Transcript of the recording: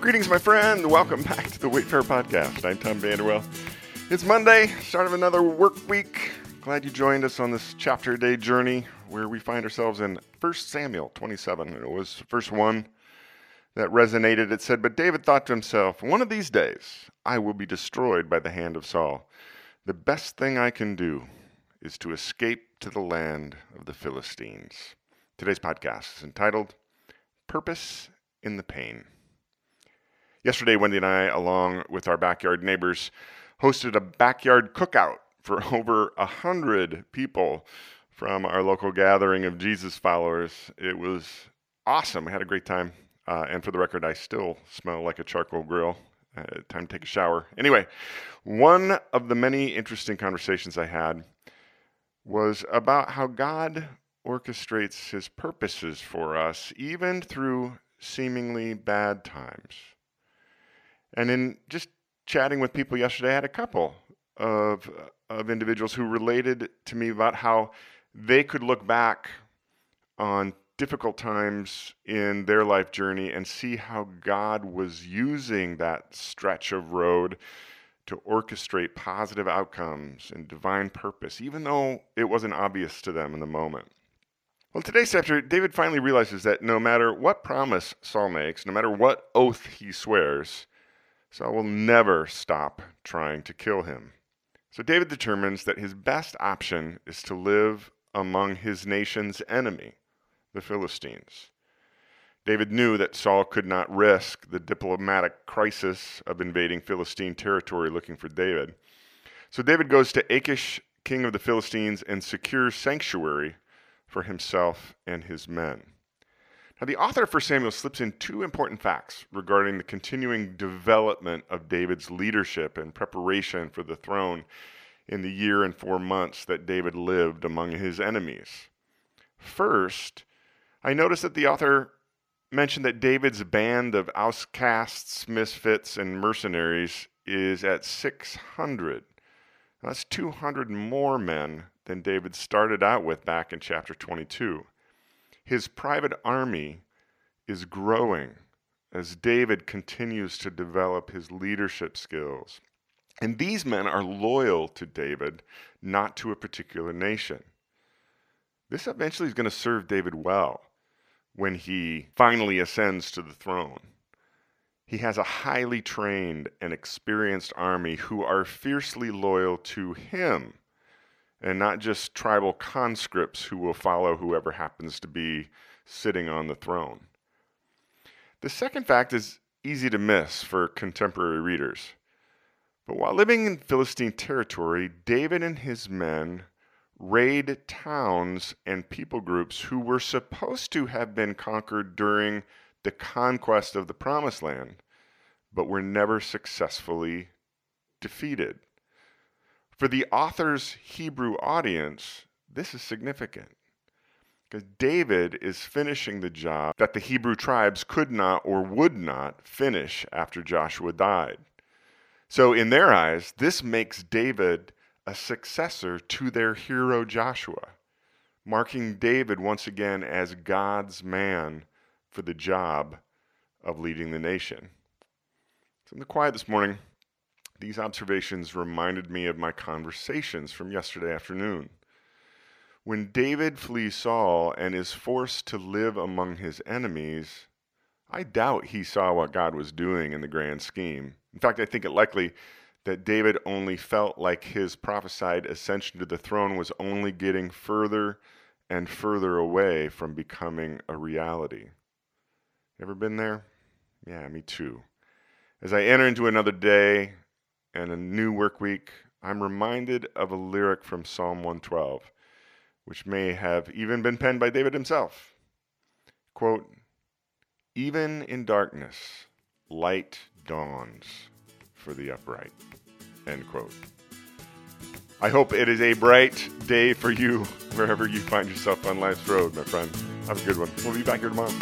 Greetings, my friend. Welcome back to the Wayfarer Podcast. I'm Tom Vanderwell. It's Monday, start of another work week. Glad you joined us on this chapter day journey where we find ourselves in 1 Samuel 27. It was the first one that resonated. It said, But David thought to himself, One of these days I will be destroyed by the hand of Saul. The best thing I can do is to escape to the land of the Philistines. Today's podcast is entitled Purpose in the Pain. Yesterday, Wendy and I, along with our backyard neighbors, hosted a backyard cookout for over a hundred people from our local gathering of Jesus followers. It was awesome. We had a great time. Uh, and for the record, I still smell like a charcoal grill. Uh, time to take a shower. Anyway, one of the many interesting conversations I had was about how God orchestrates his purposes for us, even through seemingly bad times. And in just chatting with people yesterday, I had a couple of, of individuals who related to me about how they could look back on difficult times in their life journey and see how God was using that stretch of road to orchestrate positive outcomes and divine purpose, even though it wasn't obvious to them in the moment. Well, today's chapter, David finally realizes that no matter what promise Saul makes, no matter what oath he swears, Saul will never stop trying to kill him. So David determines that his best option is to live among his nation's enemy, the Philistines. David knew that Saul could not risk the diplomatic crisis of invading Philistine territory looking for David. So David goes to Achish, king of the Philistines, and secures sanctuary for himself and his men. Now, the author for Samuel slips in two important facts regarding the continuing development of David's leadership and preparation for the throne in the year and four months that David lived among his enemies. First, I notice that the author mentioned that David's band of outcasts, misfits, and mercenaries is at 600. That's 200 more men than David started out with back in chapter 22 his private army is growing as David continues to develop his leadership skills. And these men are loyal to David, not to a particular nation. This eventually is going to serve David well when he finally ascends to the throne. He has a highly trained and experienced army who are fiercely loyal to him and not just tribal conscripts who will follow whoever happens to be sitting on the throne. The second fact is easy to miss for contemporary readers. But while living in Philistine territory, David and his men raid towns and people groups who were supposed to have been conquered during the conquest of the Promised Land, but were never successfully defeated. For the author's Hebrew audience, this is significant because David is finishing the job that the Hebrew tribes could not or would not finish after Joshua died. So, in their eyes, this makes David a successor to their hero Joshua, marking David once again as God's man for the job of leading the nation. So, in the quiet this morning, these observations reminded me of my conversations from yesterday afternoon. When David flees Saul and is forced to live among his enemies, I doubt he saw what God was doing in the grand scheme. In fact, I think it likely that David only felt like his prophesied ascension to the throne was only getting further and further away from becoming a reality. Ever been there? Yeah, me too. As I enter into another day, and a new work week, I'm reminded of a lyric from Psalm 112, which may have even been penned by David himself. Quote, Even in darkness, light dawns for the upright. End quote. I hope it is a bright day for you wherever you find yourself on life's road, my friend. Have a good one. We'll be back here tomorrow.